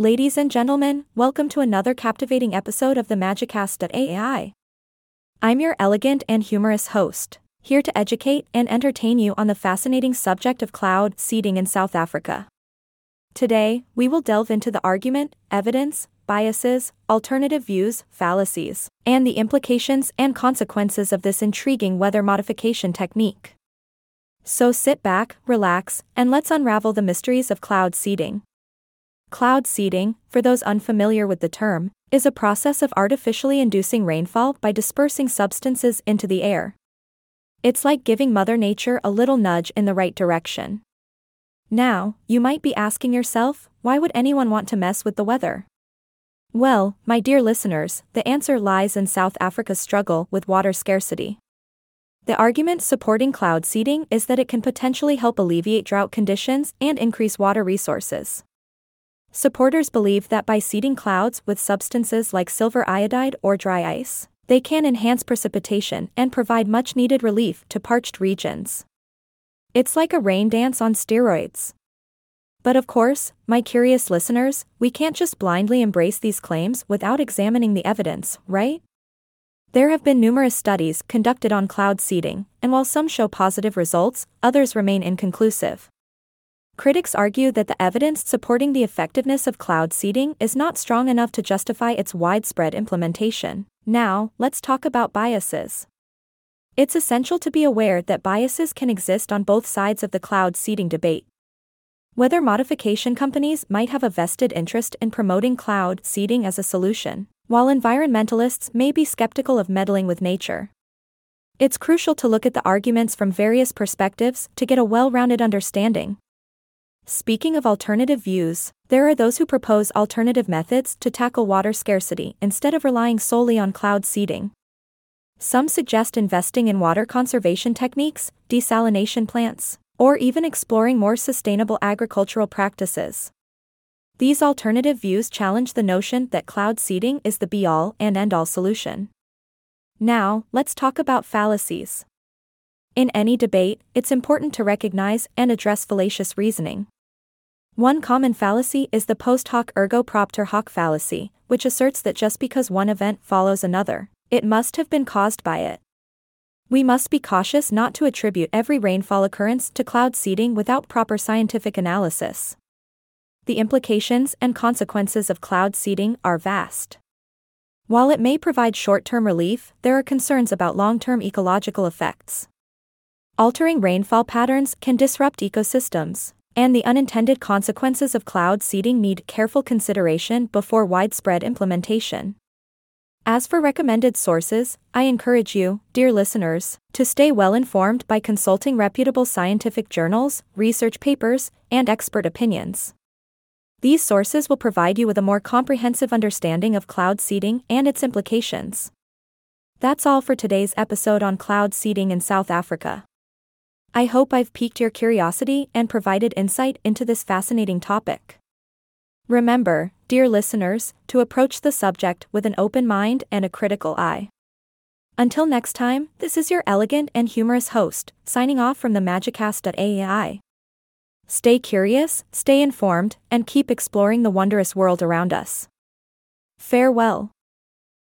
Ladies and gentlemen, welcome to another captivating episode of the Magicast.ai. I'm your elegant and humorous host, here to educate and entertain you on the fascinating subject of cloud seeding in South Africa. Today, we will delve into the argument, evidence, biases, alternative views, fallacies, and the implications and consequences of this intriguing weather modification technique. So sit back, relax, and let's unravel the mysteries of cloud seeding. Cloud seeding, for those unfamiliar with the term, is a process of artificially inducing rainfall by dispersing substances into the air. It's like giving Mother Nature a little nudge in the right direction. Now, you might be asking yourself, why would anyone want to mess with the weather? Well, my dear listeners, the answer lies in South Africa's struggle with water scarcity. The argument supporting cloud seeding is that it can potentially help alleviate drought conditions and increase water resources. Supporters believe that by seeding clouds with substances like silver iodide or dry ice, they can enhance precipitation and provide much needed relief to parched regions. It's like a rain dance on steroids. But of course, my curious listeners, we can't just blindly embrace these claims without examining the evidence, right? There have been numerous studies conducted on cloud seeding, and while some show positive results, others remain inconclusive. Critics argue that the evidence supporting the effectiveness of cloud seeding is not strong enough to justify its widespread implementation. Now, let's talk about biases. It's essential to be aware that biases can exist on both sides of the cloud seeding debate. Weather modification companies might have a vested interest in promoting cloud seeding as a solution, while environmentalists may be skeptical of meddling with nature. It's crucial to look at the arguments from various perspectives to get a well rounded understanding. Speaking of alternative views, there are those who propose alternative methods to tackle water scarcity instead of relying solely on cloud seeding. Some suggest investing in water conservation techniques, desalination plants, or even exploring more sustainable agricultural practices. These alternative views challenge the notion that cloud seeding is the be all and end all solution. Now, let's talk about fallacies. In any debate, it's important to recognize and address fallacious reasoning. One common fallacy is the post hoc ergo propter hoc fallacy, which asserts that just because one event follows another, it must have been caused by it. We must be cautious not to attribute every rainfall occurrence to cloud seeding without proper scientific analysis. The implications and consequences of cloud seeding are vast. While it may provide short term relief, there are concerns about long term ecological effects. Altering rainfall patterns can disrupt ecosystems, and the unintended consequences of cloud seeding need careful consideration before widespread implementation. As for recommended sources, I encourage you, dear listeners, to stay well informed by consulting reputable scientific journals, research papers, and expert opinions. These sources will provide you with a more comprehensive understanding of cloud seeding and its implications. That's all for today's episode on cloud seeding in South Africa. I hope I've piqued your curiosity and provided insight into this fascinating topic. Remember, dear listeners, to approach the subject with an open mind and a critical eye. Until next time, this is your elegant and humorous host, signing off from the Magicast.ai. Stay curious, stay informed, and keep exploring the wondrous world around us. Farewell.